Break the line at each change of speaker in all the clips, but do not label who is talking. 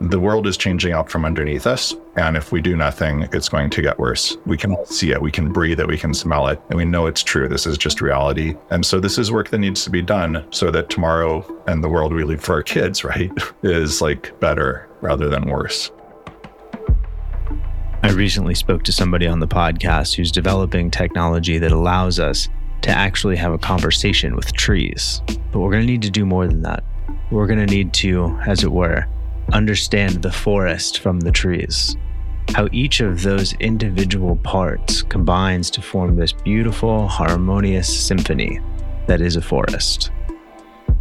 the world is changing out from underneath us. And if we do nothing, it's going to get worse. We can all see it, we can breathe it, we can smell it, and we know it's true. This is just reality. And so this is work that needs to be done so that tomorrow and the world we leave for our kids, right, is like better rather than worse.
I recently spoke to somebody on the podcast who's developing technology that allows us to actually have a conversation with trees. But we're going to need to do more than that. We're going to need to, as it were, understand the forest from the trees. How each of those individual parts combines to form this beautiful, harmonious symphony that is a forest.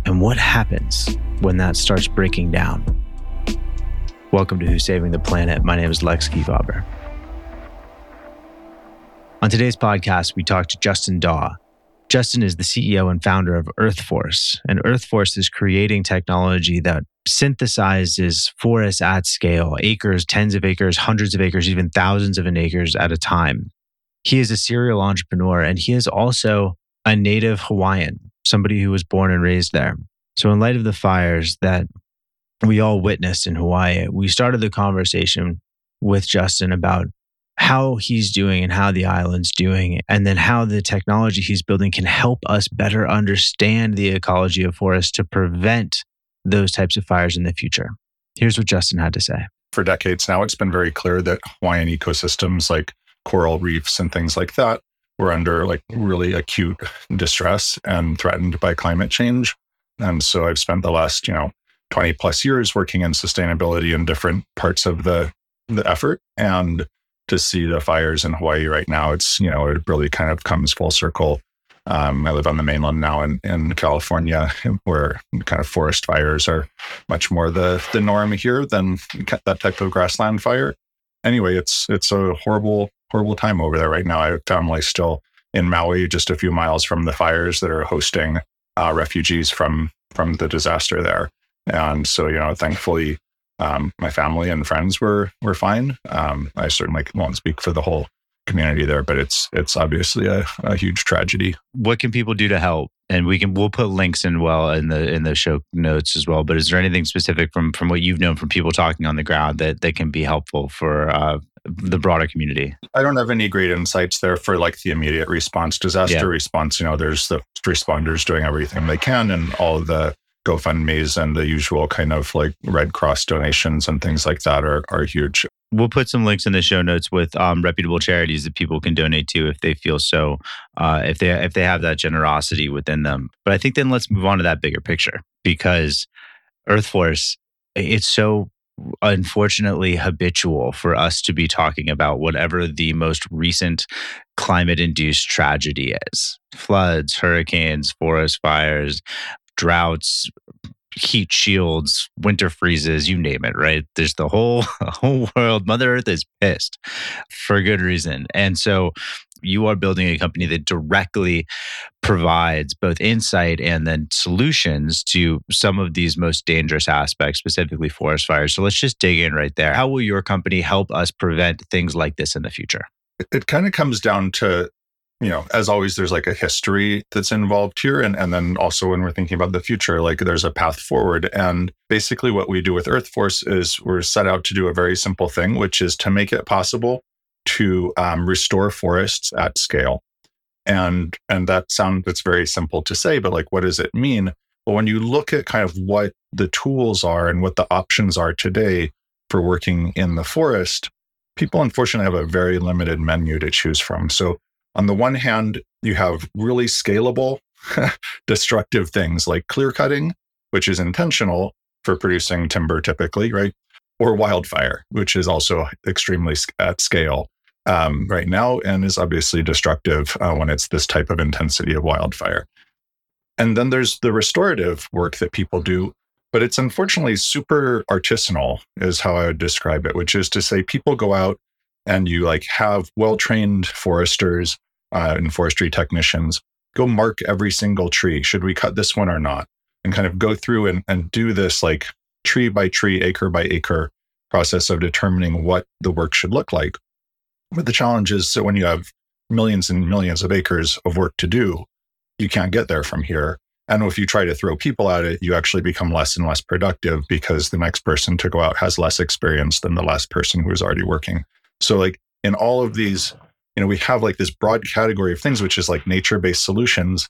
And what happens when that starts breaking down? Welcome to Who's Saving the Planet. My name is Lex Kefauver. On today's podcast, we talked to Justin Dawe. Justin is the CEO and founder of EarthForce, and EarthForce is creating technology that synthesizes forests at scale, acres, tens of acres, hundreds of acres, even thousands of acres at a time. He is a serial entrepreneur and he is also a native Hawaiian, somebody who was born and raised there. So, in light of the fires that we all witnessed in Hawaii, we started the conversation with Justin about how he's doing and how the island's doing, and then how the technology he's building can help us better understand the ecology of forests to prevent those types of fires in the future. Here's what Justin had to say.
For decades now, it's been very clear that Hawaiian ecosystems like coral reefs and things like that were under like really acute distress and threatened by climate change. And so I've spent the last, you know, 20 plus years working in sustainability in different parts of the the effort and to see the fires in Hawaii right now it's you know it really kind of comes full circle um, I live on the mainland now in, in California, where kind of forest fires are much more the, the norm here than that type of grassland fire. Anyway, it's it's a horrible horrible time over there right now. I have family still in Maui, just a few miles from the fires that are hosting uh, refugees from from the disaster there. And so, you know, thankfully, um, my family and friends were were fine. Um, I certainly won't speak for the whole community there, but it's it's obviously a, a huge tragedy.
What can people do to help? And we can we'll put links in well in the in the show notes as well. But is there anything specific from from what you've known from people talking on the ground that that can be helpful for uh, the broader community?
I don't have any great insights there for like the immediate response, disaster yeah. response. You know, there's the responders doing everything they can, and all the GoFundMe's and the usual kind of like Red Cross donations and things like that are are huge
we'll put some links in the show notes with um, reputable charities that people can donate to if they feel so, uh, if they if they have that generosity within them. But I think then let's move on to that bigger picture because EarthForce, it's so unfortunately habitual for us to be talking about whatever the most recent climate induced tragedy is floods, hurricanes, forest fires, droughts, heat shields, winter freezes, you name it, right? There's the whole whole world. Mother Earth is pissed for good reason. And so you are building a company that directly provides both insight and then solutions to some of these most dangerous aspects, specifically forest fires. So let's just dig in right there. How will your company help us prevent things like this in the future?
It, kind of comes down to you know, as always, there's like a history that's involved here. And, and then also when we're thinking about the future, like there's a path forward. And basically, what we do with Earth Force is we're set out to do a very simple thing, which is to make it possible to um, restore forests at scale. And and that sound that's very simple to say, but like, what does it mean? But when you look at kind of what the tools are and what the options are today for working in the forest, people unfortunately have a very limited menu to choose from. So on the one hand, you have really scalable, destructive things like clear cutting, which is intentional for producing timber typically, right? Or wildfire, which is also extremely at scale um, right now and is obviously destructive uh, when it's this type of intensity of wildfire. And then there's the restorative work that people do, but it's unfortunately super artisanal, is how I would describe it, which is to say, people go out and you like have well trained foresters uh, and forestry technicians go mark every single tree. Should we cut this one or not? And kind of go through and, and do this like tree by tree, acre by acre process of determining what the work should look like. But the challenge is that when you have millions and millions of acres of work to do, you can't get there from here. And if you try to throw people at it, you actually become less and less productive because the next person to go out has less experience than the last person who is already working. So, like in all of these, you know, we have like this broad category of things, which is like nature based solutions,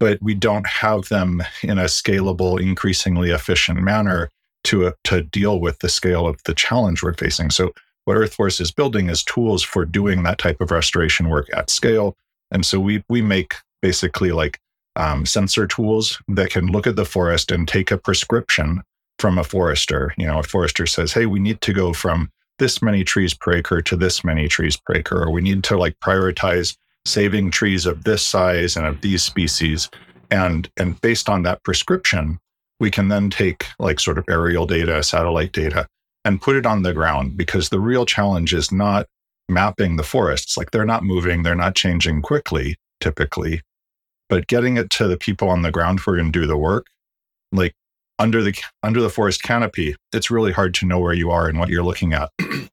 but we don't have them in a scalable, increasingly efficient manner to, uh, to deal with the scale of the challenge we're facing. So, what EarthForce is building is tools for doing that type of restoration work at scale. And so we we make basically like um, sensor tools that can look at the forest and take a prescription from a forester. You know, a forester says, "Hey, we need to go from this many trees per acre to this many trees per acre, or we need to like prioritize saving trees of this size and of these species." And and based on that prescription, we can then take like sort of aerial data, satellite data, and put it on the ground because the real challenge is not mapping the forests. Like they're not moving, they're not changing quickly typically but getting it to the people on the ground who are going to do the work like under the under the forest canopy it's really hard to know where you are and what you're looking at.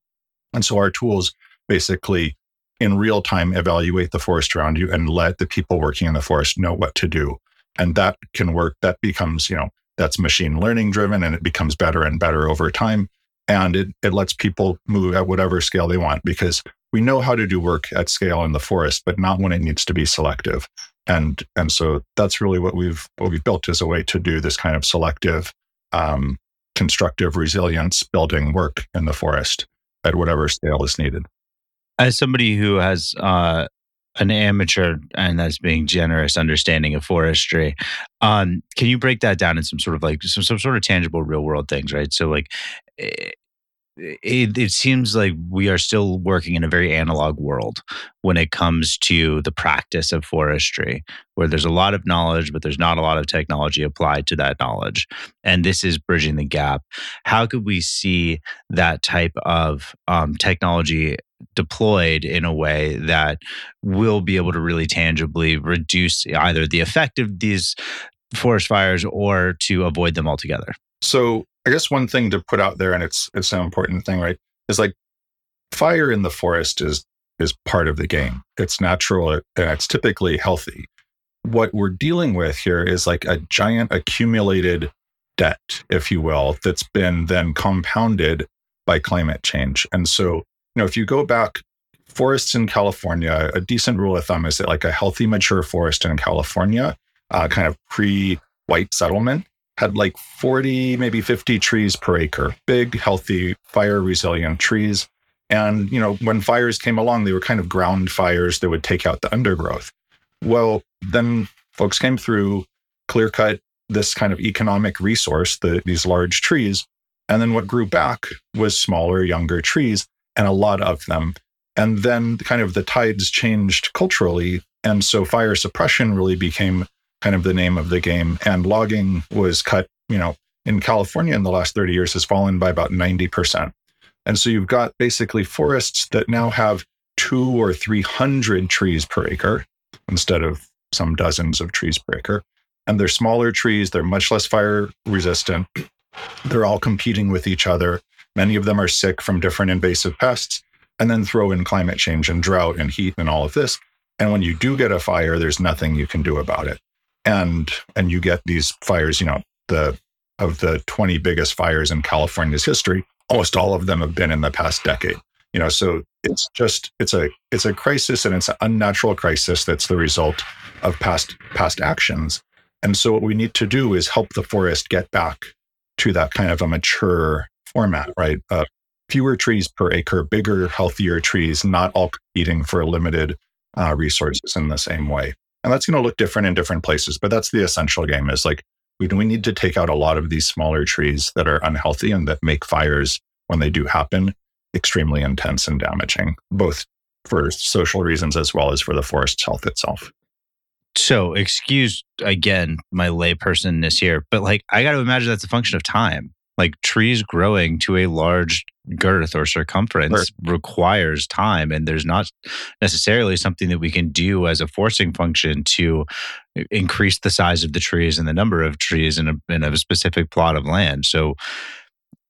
And so our tools basically in real time evaluate the forest around you and let the people working in the forest know what to do. And that can work that becomes you know that's machine learning driven and it becomes better and better over time. And it, it lets people move at whatever scale they want because we know how to do work at scale in the forest but not when it needs to be selective and and so that's really what we've what we've built as a way to do this kind of selective um, constructive resilience building work in the forest at whatever scale is needed.
As somebody who has uh, an amateur and that's being generous understanding of forestry um, can you break that down in some sort of like some, some sort of tangible real world things right? So like eh, it, it seems like we are still working in a very analog world when it comes to the practice of forestry, where there's a lot of knowledge, but there's not a lot of technology applied to that knowledge. And this is bridging the gap. How could we see that type of um, technology deployed in a way that will be able to really tangibly reduce either the effect of these forest fires or to avoid them altogether?
So I guess one thing to put out there, and it's it's an important thing, right? Is like fire in the forest is is part of the game. It's natural and it's typically healthy. What we're dealing with here is like a giant accumulated debt, if you will, that's been then compounded by climate change. And so, you know, if you go back, forests in California, a decent rule of thumb is that like a healthy, mature forest in California, uh, kind of pre white settlement, had like 40, maybe 50 trees per acre, big, healthy, fire resilient trees. And, you know, when fires came along, they were kind of ground fires that would take out the undergrowth. Well, then folks came through, clear cut this kind of economic resource, the, these large trees. And then what grew back was smaller, younger trees, and a lot of them. And then kind of the tides changed culturally. And so fire suppression really became kind of the name of the game. And logging was cut, you know, in California in the last 30 years has fallen by about 90%. And so you've got basically forests that now have two or 300 trees per acre instead of some dozens of trees per acre. And they're smaller trees, they're much less fire resistant. They're all competing with each other. Many of them are sick from different invasive pests. And then throw in climate change and drought and heat and all of this. And when you do get a fire, there's nothing you can do about it and and you get these fires you know the of the 20 biggest fires in california's history almost all of them have been in the past decade you know so it's just it's a it's a crisis and it's an unnatural crisis that's the result of past past actions. And so what we need to do is help the forest get back to that kind of a mature format right? Uh, fewer trees per acre bigger healthier trees not all competing for limited uh, resources in the same way and that's going to look different in different places, but that's the essential game is like we, we need to take out a lot of these smaller trees that are unhealthy and that make fires when they do happen extremely intense and damaging, both for social reasons as well as for the forest's health itself.
So, excuse again my laypersonness here, but like I got to imagine that's a function of time like trees growing to a large girth or circumference requires time and there's not necessarily something that we can do as a forcing function to increase the size of the trees and the number of trees in a, in a specific plot of land so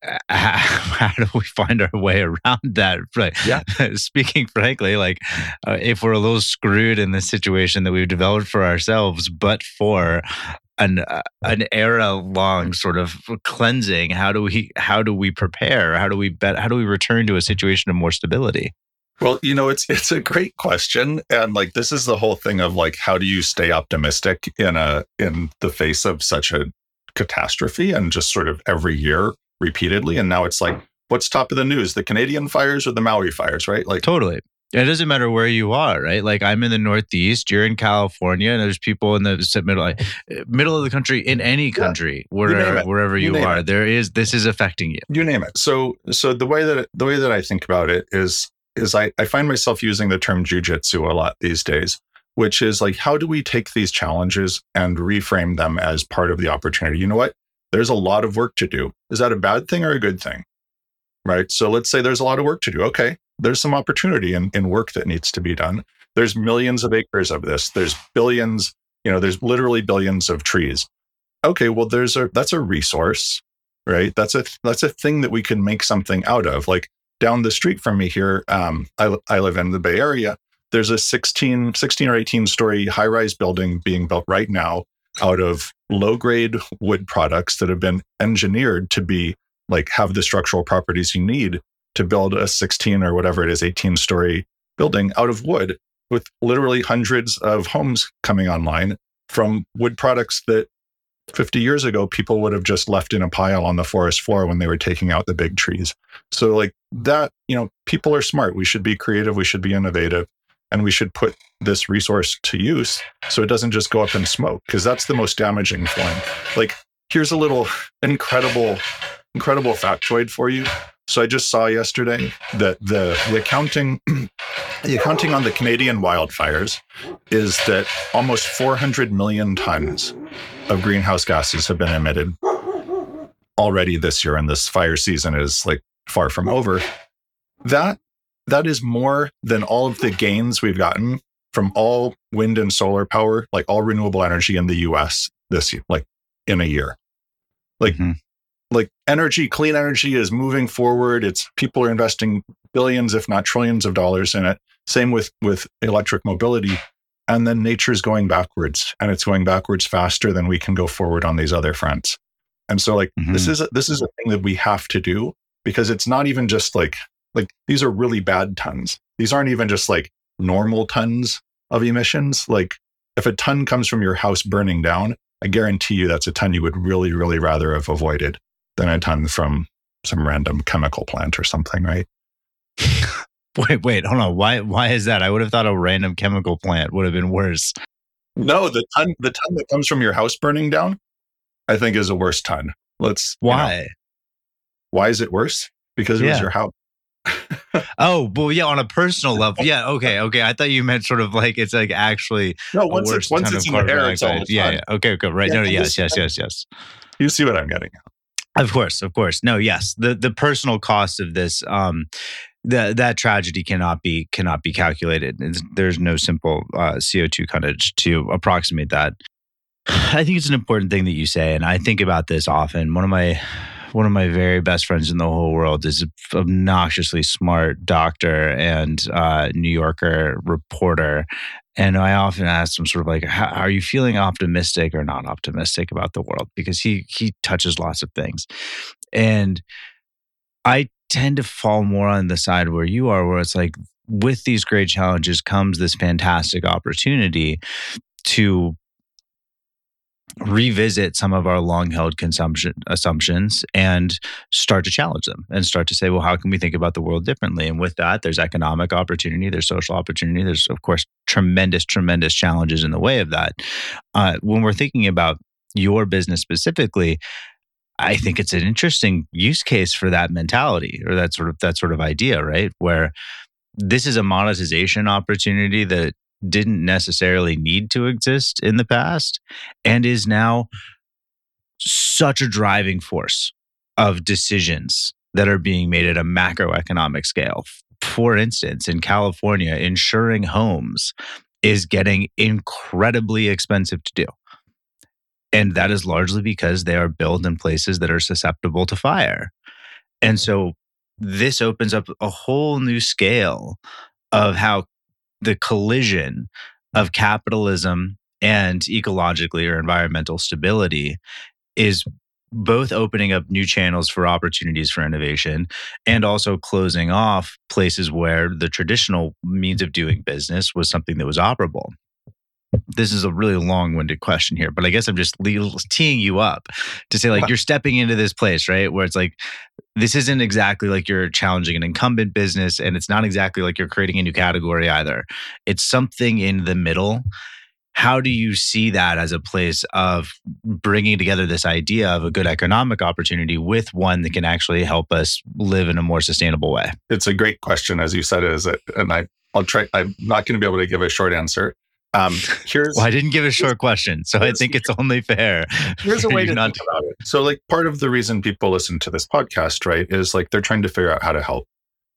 how, do we find our way around that? Right.
Yeah.
Speaking frankly, like uh, if we're a little screwed in the situation that we've developed for ourselves, but for an uh, an era long sort of cleansing, how do we how do we prepare? How do we bet? How do we return to a situation of more stability?
Well, you know, it's it's a great question, and like this is the whole thing of like how do you stay optimistic in a in the face of such a catastrophe and just sort of every year repeatedly, and now it's like what's top of the news, the Canadian fires or the Maui fires, right? Like
totally. It doesn't matter where you are, right? Like I'm in the Northeast, you're in California, and there's people in the middle, middle of the country, in any country, yeah, wherever you wherever you, you are, it. there is this is affecting you.
You name it. So, so the way that the way that I think about it is is I, I find myself using the term jujitsu a lot these days, which is like, how do we take these challenges and reframe them as part of the opportunity? You know what? There's a lot of work to do. Is that a bad thing or a good thing? Right. So let's say there's a lot of work to do. Okay. There's some opportunity in, in work that needs to be done. There's millions of acres of this. There's billions, you know, there's literally billions of trees. Okay. Well, there's a, that's a resource, right? That's a, that's a thing that we can make something out of. Like down the street from me here, um, I, I live in the Bay Area. There's a 16, 16 or 18 story high rise building being built right now out of low grade wood products that have been engineered to be like have the structural properties you need to build a 16 or whatever it is, 18 story building out of wood with literally hundreds of homes coming online from wood products that 50 years ago, people would have just left in a pile on the forest floor when they were taking out the big trees. So, like that, you know, people are smart. We should be creative. We should be innovative. And we should put this resource to use so it doesn't just go up in smoke, because that's the most damaging form. Like, here's a little incredible, incredible factoid for you. So I just saw yesterday that the, the accounting the accounting on the Canadian wildfires is that almost 400 million tons of greenhouse gases have been emitted already this year, and this fire season is like far from over. That that is more than all of the gains we've gotten from all wind and solar power, like all renewable energy in the US this year, like in a year. Like mm-hmm like energy, clean energy is moving forward. It's people are investing billions, if not trillions of dollars in it. Same with with electric mobility. And then nature's going backwards and it's going backwards faster than we can go forward on these other fronts. And so like mm-hmm. this is a, this is a thing that we have to do because it's not even just like like these are really bad tons. These aren't even just like normal tons of emissions. Like if a ton comes from your house burning down, I guarantee you that's a ton you would really, really rather have avoided than a ton from some random chemical plant or something, right?
wait, wait, hold on. Why why is that? I would have thought a random chemical plant would have been worse.
No, the ton the ton that comes from your house burning down, I think is a worse ton. Let's
why? You know,
why is it worse? Because it yeah. was your house.
oh, well, yeah, on a personal level, yeah, okay, okay. I thought you meant sort of like it's like actually
no. Once it's once it's in the air, it's all
yeah, yeah, okay, okay, right. Yeah, no, yes, yes, yes, yes.
You see what I'm getting at.
Of course, of course. No, yes. The the personal cost of this um that that tragedy cannot be cannot be calculated. It's, there's no simple uh, CO2 tonnage to approximate that. I think it's an important thing that you say and I think about this often. One of my one of my very best friends in the whole world is an obnoxiously smart doctor and uh, New Yorker reporter. And I often ask him, sort of like, are you feeling optimistic or not optimistic about the world? Because he he touches lots of things, and I tend to fall more on the side where you are, where it's like, with these great challenges comes this fantastic opportunity to revisit some of our long held consumption assumptions and start to challenge them and start to say well how can we think about the world differently and with that there's economic opportunity there's social opportunity there's of course tremendous tremendous challenges in the way of that uh, when we're thinking about your business specifically I think it's an interesting use case for that mentality or that sort of that sort of idea, right? Where this is a monetization opportunity that didn't necessarily need to exist in the past and is now such a driving force of decisions that are being made at a macroeconomic scale. For instance, in California, insuring homes is getting incredibly expensive to do. And that is largely because they are built in places that are susceptible to fire. And so this opens up a whole new scale of how the collision of capitalism and ecologically or environmental stability is both opening up new channels for opportunities for innovation and also closing off places where the traditional means of doing business was something that was operable. This is a really long winded question here, but I guess I'm just teeing you up to say, like, you're stepping into this place, right? Where it's like, this isn't exactly like you're challenging an incumbent business, and it's not exactly like you're creating a new category either. It's something in the middle how do you see that as a place of bringing together this idea of a good economic opportunity with one that can actually help us live in a more sustainable way?
It's a great question, as you said, is it? And I, I'll try. I'm not going to be able to give a short answer. Um,
here's. well, I didn't give a short question, so I think it's only fair.
Here's a way to not think about it. So, like, part of the reason people listen to this podcast, right, is like they're trying to figure out how to help.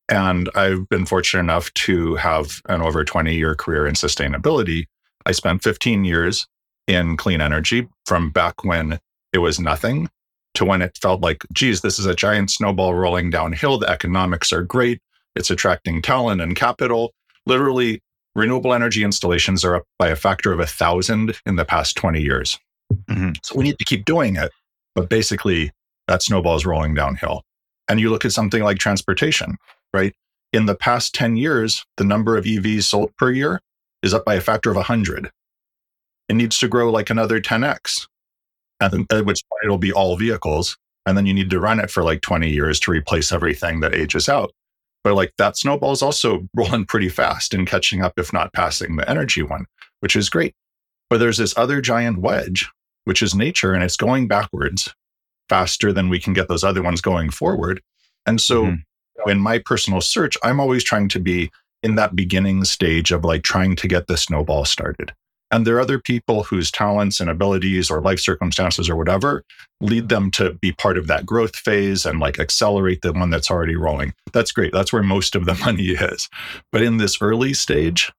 And I've been fortunate enough to have an over 20 year career in sustainability I spent 15 years in clean energy from back when it was nothing to when it felt like, geez, this is a giant snowball rolling downhill. The economics are great. It's attracting talent and capital. Literally, renewable energy installations are up by a factor of a thousand in the past 20 years. Mm-hmm. So we need to keep doing it. But basically, that snowball is rolling downhill. And you look at something like transportation, right? In the past 10 years, the number of EVs sold per year is up by a factor of 100. It needs to grow like another 10x, at which point it'll be all vehicles. And then you need to run it for like 20 years to replace everything that ages out. But like that snowball is also rolling pretty fast and catching up, if not passing the energy one, which is great. But there's this other giant wedge, which is nature, and it's going backwards faster than we can get those other ones going forward. And so, mm-hmm. in my personal search, I'm always trying to be in that beginning stage of like trying to get the snowball started. And there are other people whose talents and abilities or life circumstances or whatever lead them to be part of that growth phase and like accelerate the one that's already rolling. That's great. That's where most of the money is. But in this early stage,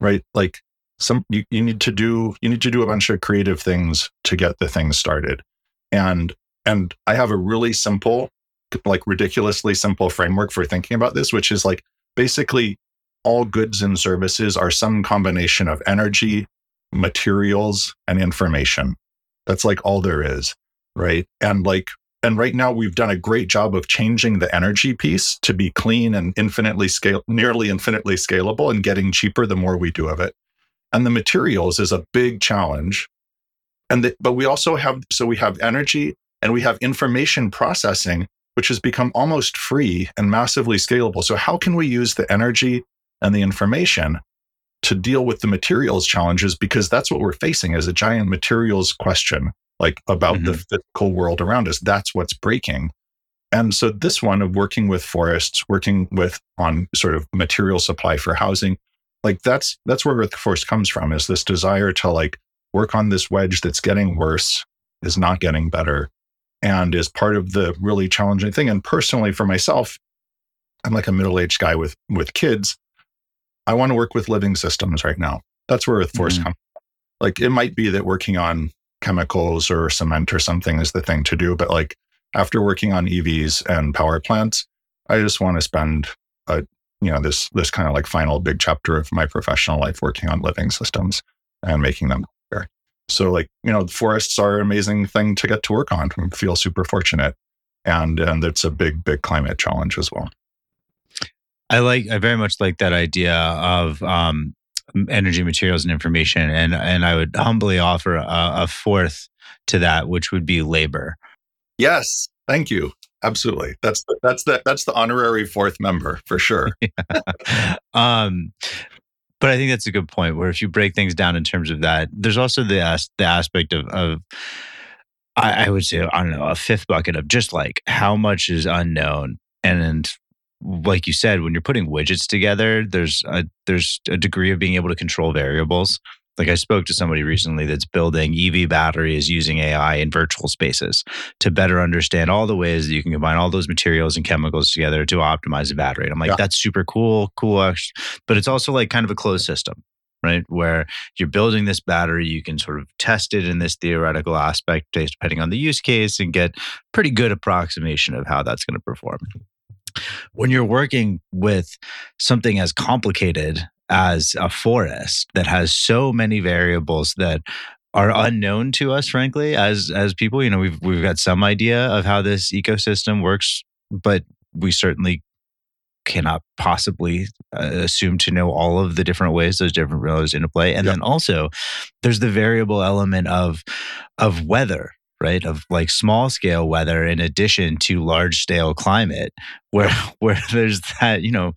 right? Like some you, you need to do you need to do a bunch of creative things to get the thing started. And and I have a really simple, like ridiculously simple framework for thinking about this, which is like basically all goods and services are some combination of energy, materials, and information. That's like all there is, right? And like, and right now we've done a great job of changing the energy piece to be clean and infinitely scale, nearly infinitely scalable and getting cheaper the more we do of it. And the materials is a big challenge. And the, but we also have, so we have energy and we have information processing, which has become almost free and massively scalable. So how can we use the energy and the information to deal with the materials challenges because that's what we're facing as a giant materials question like about mm-hmm. the physical world around us. That's what's breaking. And so this one of working with forests working with on sort of material supply for housing like that's that's where earth force comes from is this desire to like work on this wedge that's getting worse is not getting better and is part of the really challenging thing. And personally for myself i'm like a middle-aged guy with with kids I want to work with living systems right now. That's where Earth Force mm-hmm. comes. Like it might be that working on chemicals or cement or something is the thing to do, but like after working on EVs and power plants, I just want to spend a you know this this kind of like final big chapter of my professional life working on living systems and making them better. So like you know, the forests are an amazing thing to get to work on. I feel super fortunate, and and it's a big big climate challenge as well.
I like I very much like that idea of um, energy, materials, and information, and and I would humbly offer a, a fourth to that, which would be labor.
Yes, thank you. Absolutely, that's the, that's the that's the honorary fourth member for sure.
um, but I think that's a good point. Where if you break things down in terms of that, there's also the the aspect of of I, I would say I don't know a fifth bucket of just like how much is unknown and like you said, when you're putting widgets together, there's a there's a degree of being able to control variables. Like I spoke to somebody recently that's building EV batteries using AI in virtual spaces to better understand all the ways that you can combine all those materials and chemicals together to optimize a battery. And I'm like, yeah. that's super cool, cool. But it's also like kind of a closed system, right? Where you're building this battery, you can sort of test it in this theoretical aspect based depending on the use case and get pretty good approximation of how that's going to perform. When you're working with something as complicated as a forest that has so many variables that are unknown to us frankly as as people you know we've we've got some idea of how this ecosystem works but we certainly cannot possibly uh, assume to know all of the different ways those different into interplay and yep. then also there's the variable element of of weather right of like small scale weather in addition to large scale climate where where there's that you know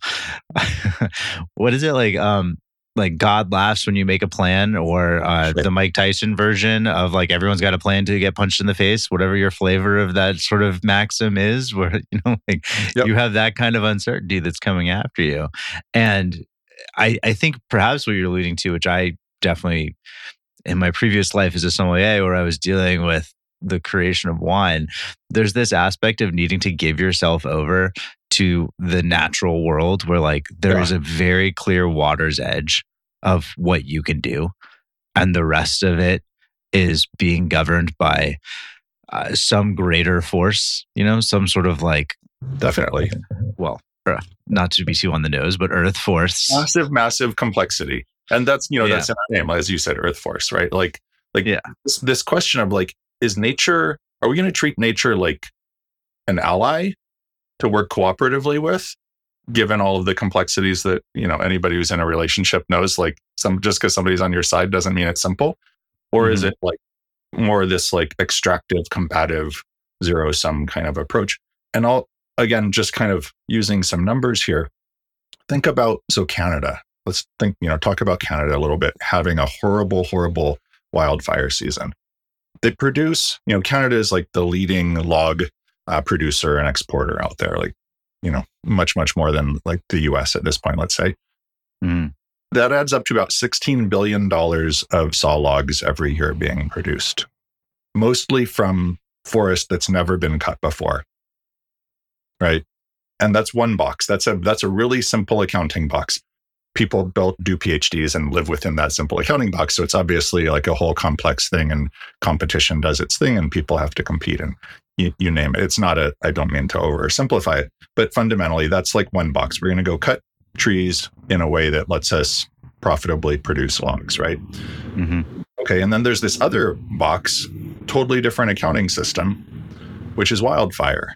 what is it like um like God laughs when you make a plan, or uh, sure. the Mike Tyson version of like everyone's got a plan to get punched in the face, whatever your flavor of that sort of maxim is, where you know like yep. you have that kind of uncertainty that's coming after you, and I I think perhaps what you're alluding to, which I definitely in my previous life as a sommelier, where I was dealing with the creation of wine, there's this aspect of needing to give yourself over to the natural world where like there yeah. is a very clear water's edge of what you can do and the rest of it is being governed by uh, some greater force you know some sort of like
definitely
well uh, not to be too on the nose but earth force
massive massive complexity and that's you know yeah. that's in our name as you said earth force right like like yeah. this, this question of like is nature are we going to treat nature like an ally to work cooperatively with given all of the complexities that you know anybody who's in a relationship knows like some just because somebody's on your side doesn't mean it's simple? Or mm-hmm. is it like more this like extractive combative zero sum kind of approach? And i'll again just kind of using some numbers here think about so canada let's think you know talk about canada a little bit having a horrible horrible wildfire season they produce you know canada is like the leading log uh, producer and exporter out there, like, you know, much, much more than like the US at this point, let's say. Mm. That adds up to about $16 billion of saw logs every year being produced, mostly from forest that's never been cut before. Right. And that's one box. That's a that's a really simple accounting box people built do PhDs and live within that simple accounting box. So it's obviously like a whole complex thing, and competition does its thing, and people have to compete, and you, you name it. It's not a. I don't mean to oversimplify it, but fundamentally, that's like one box. We're going to go cut trees in a way that lets us profitably produce logs, right? Mm-hmm. Okay, and then there's this other box, totally different accounting system, which is wildfire.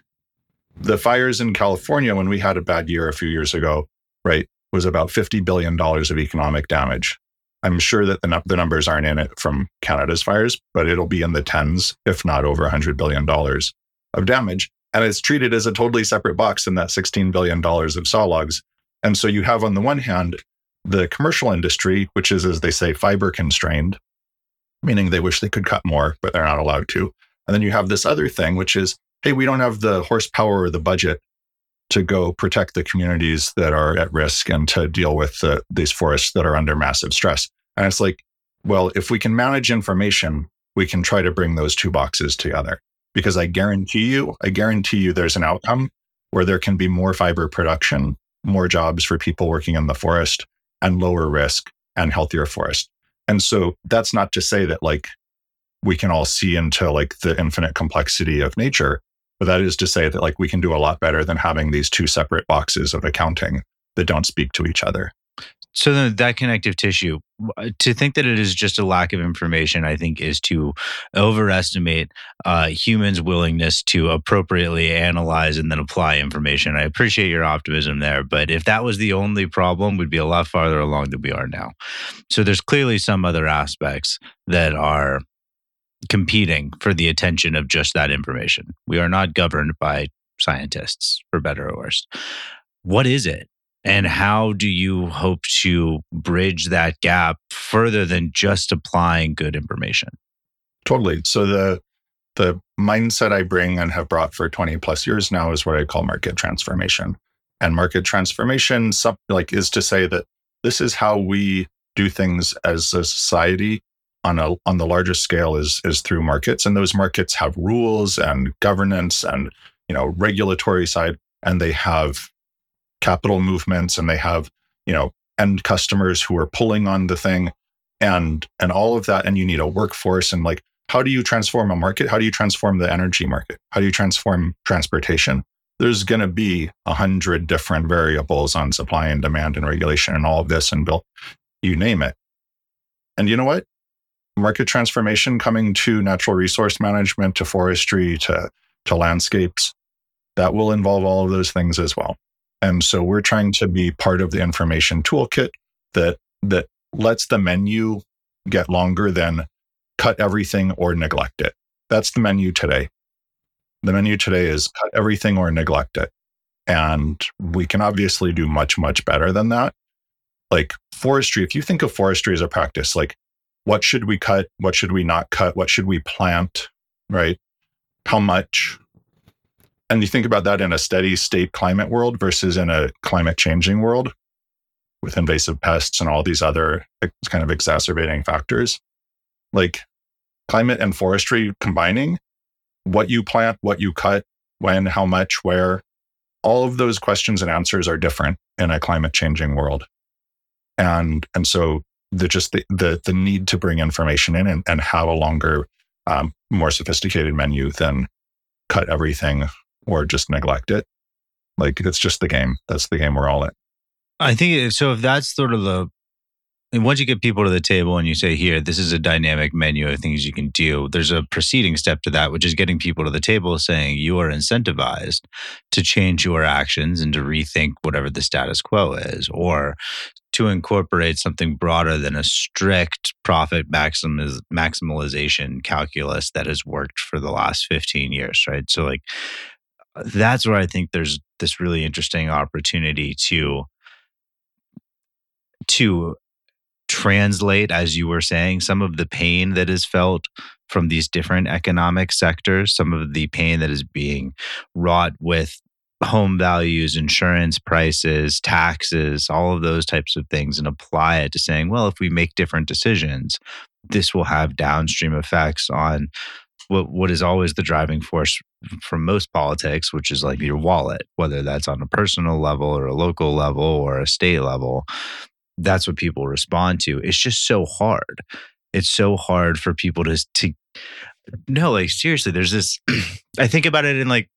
The fires in California when we had a bad year a few years ago, right? Was about $50 billion of economic damage. I'm sure that the, the numbers aren't in it from Canada's fires, but it'll be in the tens, if not over $100 billion of damage. And it's treated as a totally separate box in that $16 billion of saw logs. And so you have, on the one hand, the commercial industry, which is, as they say, fiber constrained, meaning they wish they could cut more, but they're not allowed to. And then you have this other thing, which is, hey, we don't have the horsepower or the budget to go protect the communities that are at risk and to deal with the, these forests that are under massive stress. And it's like, well, if we can manage information, we can try to bring those two boxes together. Because I guarantee you, I guarantee you there's an outcome where there can be more fiber production, more jobs for people working in the forest, and lower risk and healthier forest. And so that's not to say that like we can all see into like the infinite complexity of nature, but that is to say that like we can do a lot better than having these two separate boxes of accounting that don't speak to each other.
So then that connective tissue, to think that it is just a lack of information, I think is to overestimate uh, humans' willingness to appropriately analyze and then apply information. I appreciate your optimism there, but if that was the only problem, we'd be a lot farther along than we are now. So there's clearly some other aspects that are competing for the attention of just that information. We are not governed by scientists, for better or worse. What is it? And how do you hope to bridge that gap further than just applying good information?
Totally. So the the mindset I bring and have brought for 20 plus years now is what I call market transformation. And market transformation like is to say that this is how we do things as a society on a on the largest scale is is through markets and those markets have rules and governance and you know regulatory side and they have capital movements and they have you know end customers who are pulling on the thing and and all of that and you need a workforce and like how do you transform a market? How do you transform the energy market? How do you transform transportation? There's going to be a hundred different variables on supply and demand and regulation and all of this and bill you name it. And you know what market transformation coming to natural resource management to forestry to to landscapes that will involve all of those things as well and so we're trying to be part of the information toolkit that that lets the menu get longer than cut everything or neglect it. That's the menu today. The menu today is cut everything or neglect it. And we can obviously do much, much better than that. Like forestry, if you think of forestry as a practice, like what should we cut? What should we not cut? What should we plant? Right? How much? And you think about that in a steady state climate world versus in a climate changing world with invasive pests and all these other kind of exacerbating factors. Like climate and forestry combining, what you plant, what you cut, when, how much, where, all of those questions and answers are different in a climate changing world. And and so the just the the, the need to bring information in and, and have a longer, um, more sophisticated menu than cut everything or just neglect it. Like it's just the game. That's the game we're all in.
I think so. If that's sort of the and once you get people to the table and you say, here, this is a dynamic menu of things you can do, there's a preceding step to that, which is getting people to the table saying you are incentivized to change your actions and to rethink whatever the status quo is, or to incorporate something broader than a strict profit maximiz- maximalization calculus that has worked for the last 15 years, right? So, like, that's where I think there's this really interesting opportunity to to translate, as you were saying, some of the pain that is felt from these different economic sectors, some of the pain that is being wrought with home values, insurance prices, taxes, all of those types of things, and apply it to saying, well, if we make different decisions, this will have downstream effects on what what is always the driving force from most politics, which is like your wallet, whether that's on a personal level or a local level or a state level that's what people respond to. It's just so hard. It's so hard for people to to no, like seriously, there's this I think about it in like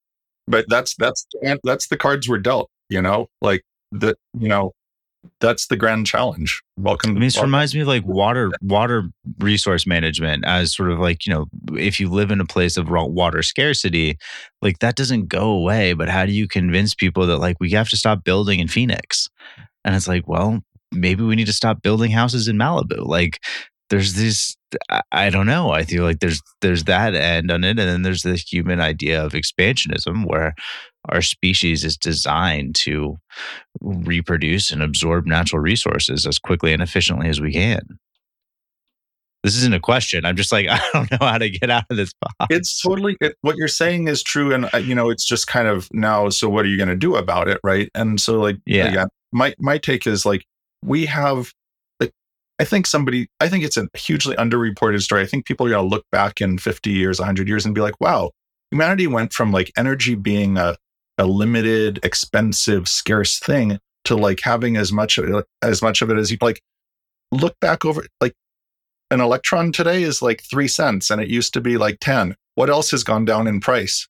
but that's that's that's the cards we're dealt, you know? Like the you know, that's the grand challenge. Welcome.
I mean, this reminds me of like water water resource management as sort of like you know, if you live in a place of water scarcity, like that doesn't go away. But how do you convince people that like we have to stop building in Phoenix? And it's like, well, maybe we need to stop building houses in Malibu. Like there's this I don't know. I feel like there's there's that end on it, and then there's the human idea of expansionism, where our species is designed to reproduce and absorb natural resources as quickly and efficiently as we can. This isn't a question. I'm just like I don't know how to get out of this box.
It's totally it, what you're saying is true, and uh, you know it's just kind of now. So what are you going to do about it, right? And so like yeah, again, my my take is like we have I think somebody I think it's a hugely underreported story. I think people are gonna look back in 50 years, 100 years and be like, wow, humanity went from like energy being a, a limited, expensive, scarce thing to like having as much of it, as much of it as you like look back over like an electron today is like three cents and it used to be like 10. What else has gone down in price?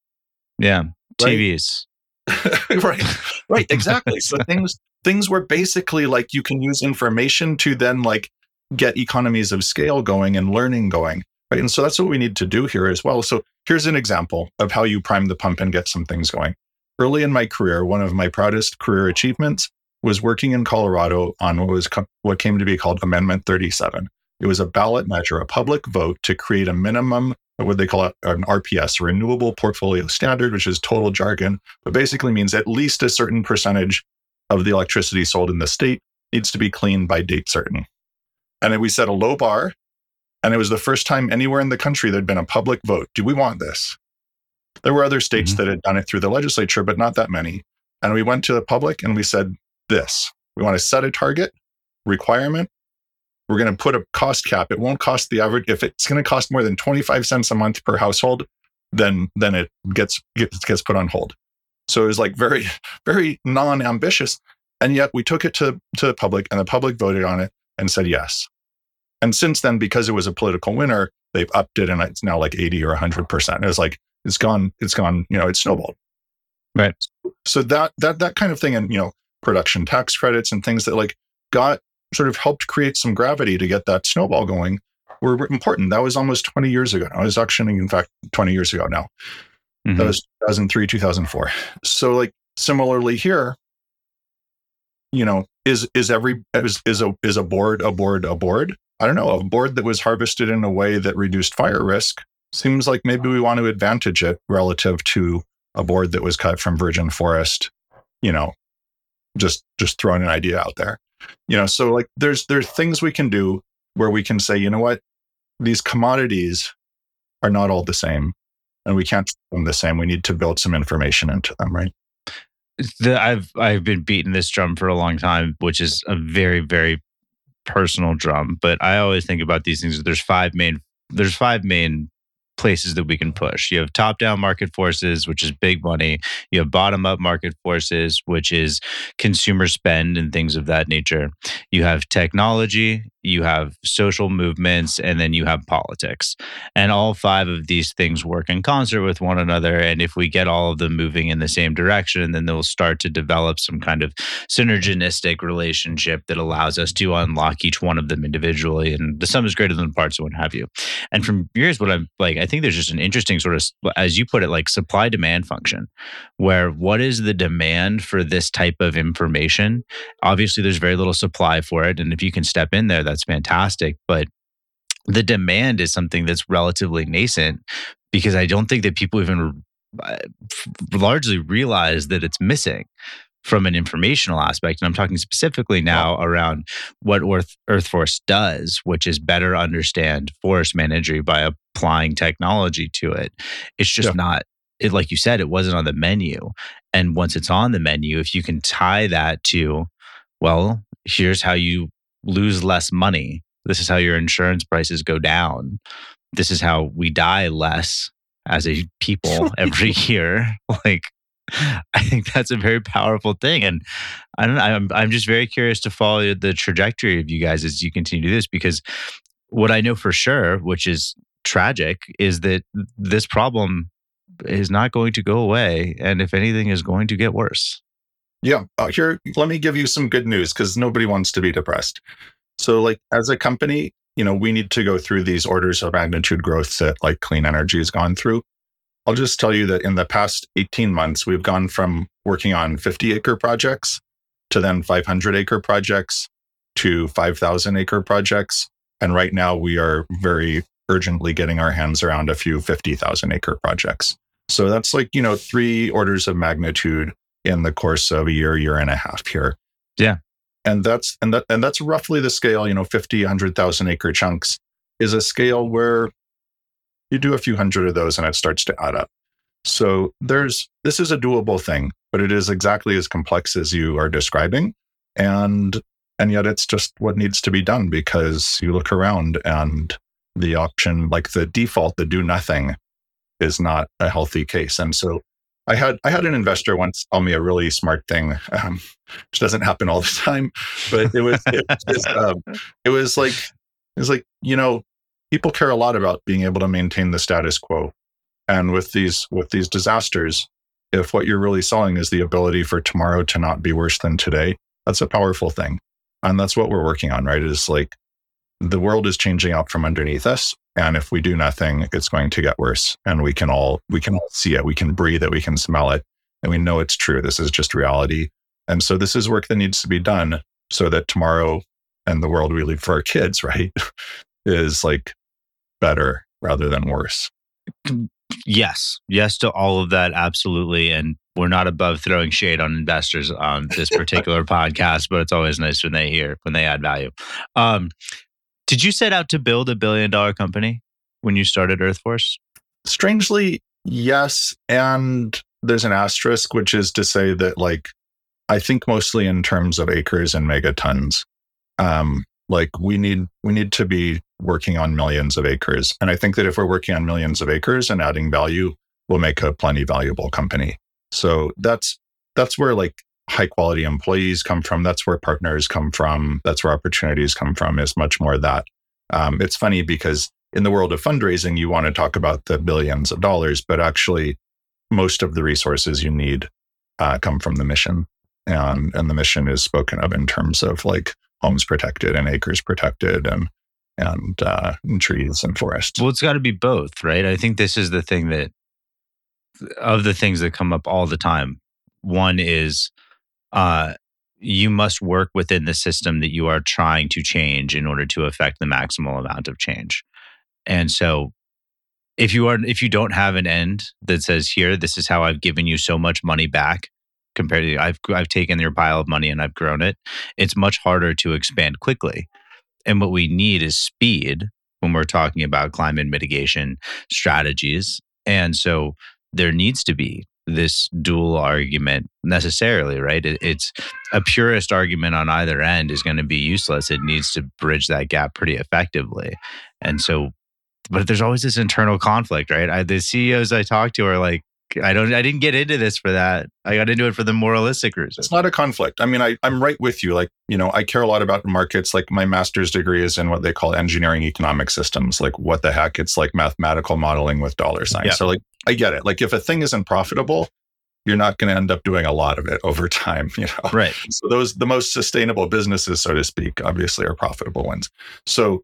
Yeah. Right? TVs.
right. Right. Exactly. so things things were basically like you can use information to then like get economies of scale going and learning going. Right. And so that's what we need to do here as well. So here's an example of how you prime the pump and get some things going. Early in my career, one of my proudest career achievements was working in Colorado on what was co- what came to be called Amendment 37. It was a ballot measure, a public vote to create a minimum, what they call it, an RPS, renewable portfolio standard, which is total jargon, but basically means at least a certain percentage of the electricity sold in the state needs to be cleaned by date certain. And we set a low bar. And it was the first time anywhere in the country there'd been a public vote. Do we want this? There were other states mm-hmm. that had done it through the legislature, but not that many. And we went to the public and we said this we want to set a target requirement. We're going to put a cost cap. It won't cost the average. If it's going to cost more than 25 cents a month per household, then, then it gets, gets, gets put on hold. So it was like very, very non ambitious. And yet we took it to, to the public and the public voted on it and said yes. And since then, because it was a political winner, they've upped it and it's now like 80 or 100%. It's like, it's gone, it's gone, you know, it's snowballed.
Right.
So that, that, that kind of thing and, you know, production tax credits and things that like got sort of helped create some gravity to get that snowball going were important. That was almost 20 years ago. I was auctioning, in fact, 20 years ago now. Mm-hmm. That was 2003, 2004. So like similarly here, you know, is is every is is a is a board a board a board? I don't know, a board that was harvested in a way that reduced fire risk seems like maybe we want to advantage it relative to a board that was cut from virgin forest, you know, just just throwing an idea out there. You know, so like there's there's things we can do where we can say, you know what, these commodities are not all the same and we can't them the same. We need to build some information into them, right?
The, I've I've been beating this drum for a long time, which is a very very personal drum. But I always think about these things. There's five main there's five main places that we can push. You have top down market forces, which is big money. You have bottom up market forces, which is consumer spend and things of that nature. You have technology, you have social movements, and then you have politics. And all five of these things work in concert with one another. And if we get all of them moving in the same direction, then they'll start to develop some kind of synergistic relationship that allows us to unlock each one of them individually. And the sum is greater than the parts, and what have you. And from here's what I'm like, I think there's just an interesting sort of, as you put it, like supply demand function, where what is the demand for this type of information? Obviously, there's very little supply for it. And if you can step in there, that's fantastic. But the demand is something that's relatively nascent because I don't think that people even uh, largely realize that it's missing from an informational aspect. And I'm talking specifically now around what Earth, Earthforce does, which is better understand forest managery by applying technology to it. It's just yeah. not, it, like you said, it wasn't on the menu. And once it's on the menu, if you can tie that to, well, here's how you lose less money. This is how your insurance prices go down. This is how we die less as a people every year. Like, I think that's a very powerful thing, and I don't. I'm I'm just very curious to follow the trajectory of you guys as you continue to do this because what I know for sure, which is tragic, is that this problem is not going to go away, and if anything, is going to get worse.
Yeah. Uh, here, let me give you some good news because nobody wants to be depressed. So, like, as a company, you know, we need to go through these orders of magnitude growth that like clean energy has gone through. I'll just tell you that in the past 18 months, we've gone from working on 50 acre projects to then 500 acre projects to 5,000 acre projects. And right now, we are very urgently getting our hands around a few 50,000 acre projects. So that's like, you know, three orders of magnitude in the course of a year, year and a half here.
Yeah.
And that's and that and that's roughly the scale, you know, 50, 100,000 acre chunks is a scale where you do a few hundred of those and it starts to add up. So there's this is a doable thing, but it is exactly as complex as you are describing. And and yet it's just what needs to be done because you look around and the option like the default the do nothing is not a healthy case and so I had I had an investor once tell me a really smart thing, um, which doesn't happen all the time, but it was it was, um, it was like it was like you know people care a lot about being able to maintain the status quo, and with these with these disasters, if what you're really selling is the ability for tomorrow to not be worse than today, that's a powerful thing, and that's what we're working on. Right? Is like the world is changing out from underneath us, and if we do nothing it's going to get worse. And we can all we can all see it. We can breathe it. We can smell it. And we know it's true. This is just reality. And so this is work that needs to be done so that tomorrow and the world we leave for our kids right is like better rather than worse.
Yes. Yes to all of that absolutely. And we're not above throwing shade on investors on this particular podcast but it's always nice when they hear when they add value. Um, did you set out to build a billion dollar company when you started Earthforce?
Strangely, yes. And there's an asterisk, which is to say that, like, I think mostly in terms of acres and megatons. Um, like we need we need to be working on millions of acres. And I think that if we're working on millions of acres and adding value, we'll make a plenty valuable company. So that's that's where like high quality employees come from. That's where partners come from. That's where opportunities come from. Is much more that. Um, it's funny because in the world of fundraising, you want to talk about the billions of dollars, but actually, most of the resources you need uh, come from the mission, and and the mission is spoken of in terms of like homes protected and acres protected and and, uh, and trees and forests.
Well, it's got to be both, right? I think this is the thing that of the things that come up all the time. One is uh, you must work within the system that you are trying to change in order to affect the maximal amount of change. And so if you are if you don't have an end that says here this is how I've given you so much money back compared to I've I've taken your pile of money and I've grown it, it's much harder to expand quickly. And what we need is speed when we're talking about climate mitigation strategies. And so there needs to be this dual argument necessarily, right? It, it's a purist argument on either end is going to be useless. It needs to bridge that gap pretty effectively. And so, but there's always this internal conflict, right? I, the CEOs I talk to are like, I don't. I didn't get into this for that. I got into it for the moralistic reason.
It's not a conflict. I mean, I, I'm right with you. Like, you know, I care a lot about markets. Like, my master's degree is in what they call engineering economic systems. Like, what the heck? It's like mathematical modeling with dollar signs. Yeah. So, like, I get it. Like, if a thing isn't profitable, you're not going to end up doing a lot of it over time. You know,
right?
So those the most sustainable businesses, so to speak, obviously are profitable ones. So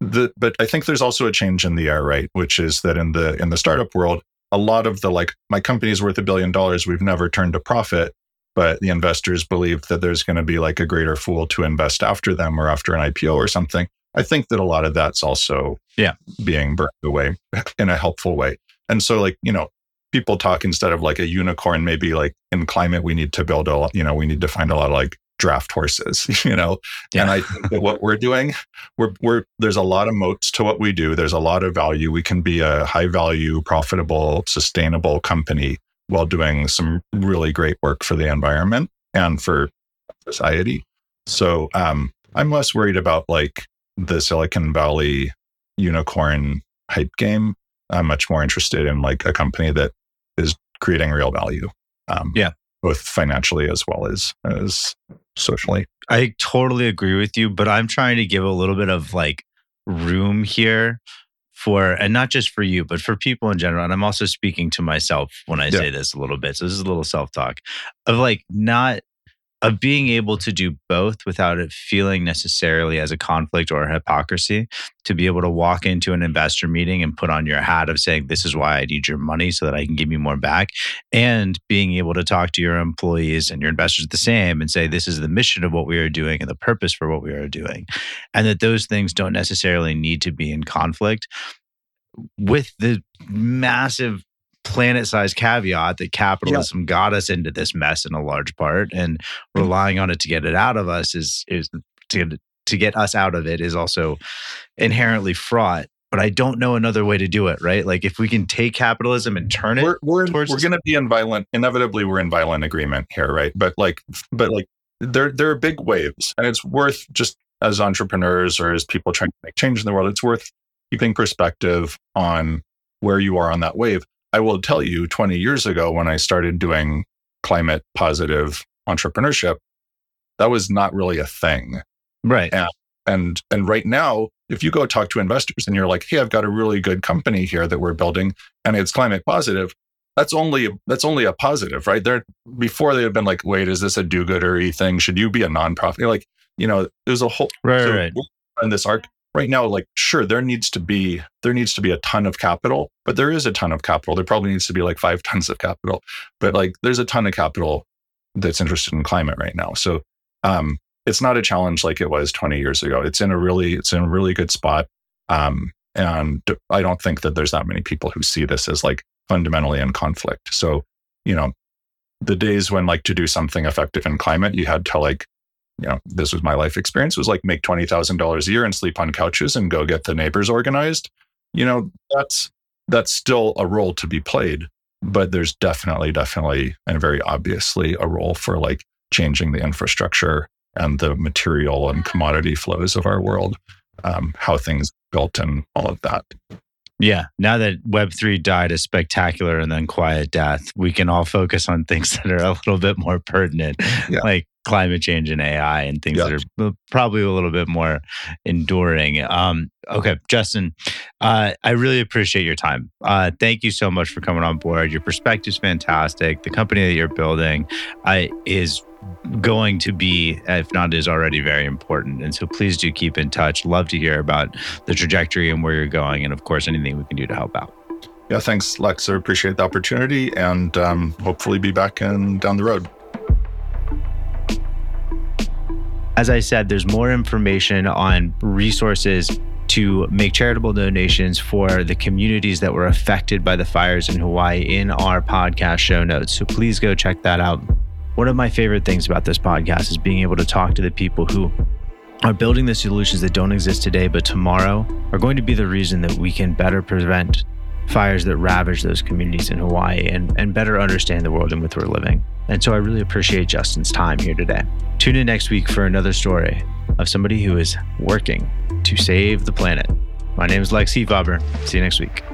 the but I think there's also a change in the air, right? Which is that in the in the startup world a lot of the like my company's worth a billion dollars we've never turned a profit but the investors believe that there's going to be like a greater fool to invest after them or after an ipo or something. I think that a lot of that's also
yeah.
being burned away in a helpful way. And so like you know people talk instead of like a unicorn maybe like in climate we need to build a you know we need to find a lot of like draft horses, you know. Yeah. And I think that what we're doing, we're we're there's a lot of moats to what we do. There's a lot of value. We can be a high value, profitable, sustainable company while doing some really great work for the environment and for society. So um, I'm less worried about like the Silicon Valley unicorn hype game. I'm much more interested in like a company that is creating real value.
Um, yeah
both financially as well as as socially.
I totally agree with you, but I'm trying to give a little bit of like room here for and not just for you, but for people in general. And I'm also speaking to myself when I yeah. say this a little bit. So this is a little self-talk of like not of being able to do both without it feeling necessarily as a conflict or a hypocrisy to be able to walk into an investor meeting and put on your hat of saying this is why i need your money so that i can give you more back and being able to talk to your employees and your investors the same and say this is the mission of what we are doing and the purpose for what we are doing and that those things don't necessarily need to be in conflict with the massive planet sized caveat that capitalism got us into this mess in a large part and mm. relying on it to get it out of us is is to, to get us out of it is also inherently fraught but I don't know another way to do it, right? Like if we can take capitalism and turn it
we're we're, we're going to be in violent inevitably we're in violent agreement here, right? But like but like there there are big waves and it's worth just as entrepreneurs or as people trying to make change in the world, it's worth keeping perspective on where you are on that wave. I will tell you 20 years ago when I started doing climate positive entrepreneurship, that was not really a thing.
Right.
And, and and right now, if you go talk to investors and you're like, "Hey, I've got a really good company here that we're building and it's climate positive." That's only that's only a positive, right? There before they had been like, "Wait, is this a do-goodery thing? Should you be a nonprofit?" You're like, you know, there's a whole
right, so right.
in this arc right now like sure there needs to be there needs to be a ton of capital but there is a ton of capital. There probably needs to be like five tons of capital but like there's a ton of capital that's interested in climate right now. So um it's not a challenge like it was 20 years ago. It's in a really it's in a really good spot um and i don't think that there's that many people who see this as like fundamentally in conflict. So you know the days when like to do something effective in climate you had to like you know, this was my life experience was like make $20,000 a year and sleep on couches and go get the neighbors organized. You know, that's, that's still a role to be played, but there's definitely, definitely, and very obviously a role for like changing the infrastructure and the material and commodity flows of our world, um, how things built and all of that.
Yeah. Now that Web3 died a spectacular and then quiet death, we can all focus on things that are a little bit more pertinent, yeah. like climate change and AI and things that are probably a little bit more enduring. Um, okay, Justin, uh, I really appreciate your time. Uh, thank you so much for coming on board. Your perspective is fantastic. The company that you're building uh, is going to be, if not is already very important. And so please do keep in touch. Love to hear about the trajectory and where you're going. And of course, anything we can do to help out.
Yeah, thanks, Lex. I appreciate the opportunity and um, hopefully be back in down the road.
As I said, there's more information on resources to make charitable donations for the communities that were affected by the fires in Hawaii in our podcast show notes. So please go check that out. One of my favorite things about this podcast is being able to talk to the people who are building the solutions that don't exist today, but tomorrow are going to be the reason that we can better prevent fires that ravage those communities in Hawaii and, and better understand the world in which we're living. And so I really appreciate Justin's time here today. Tune in next week for another story of somebody who is working to save the planet. My name is Lexi Faber. See you next week.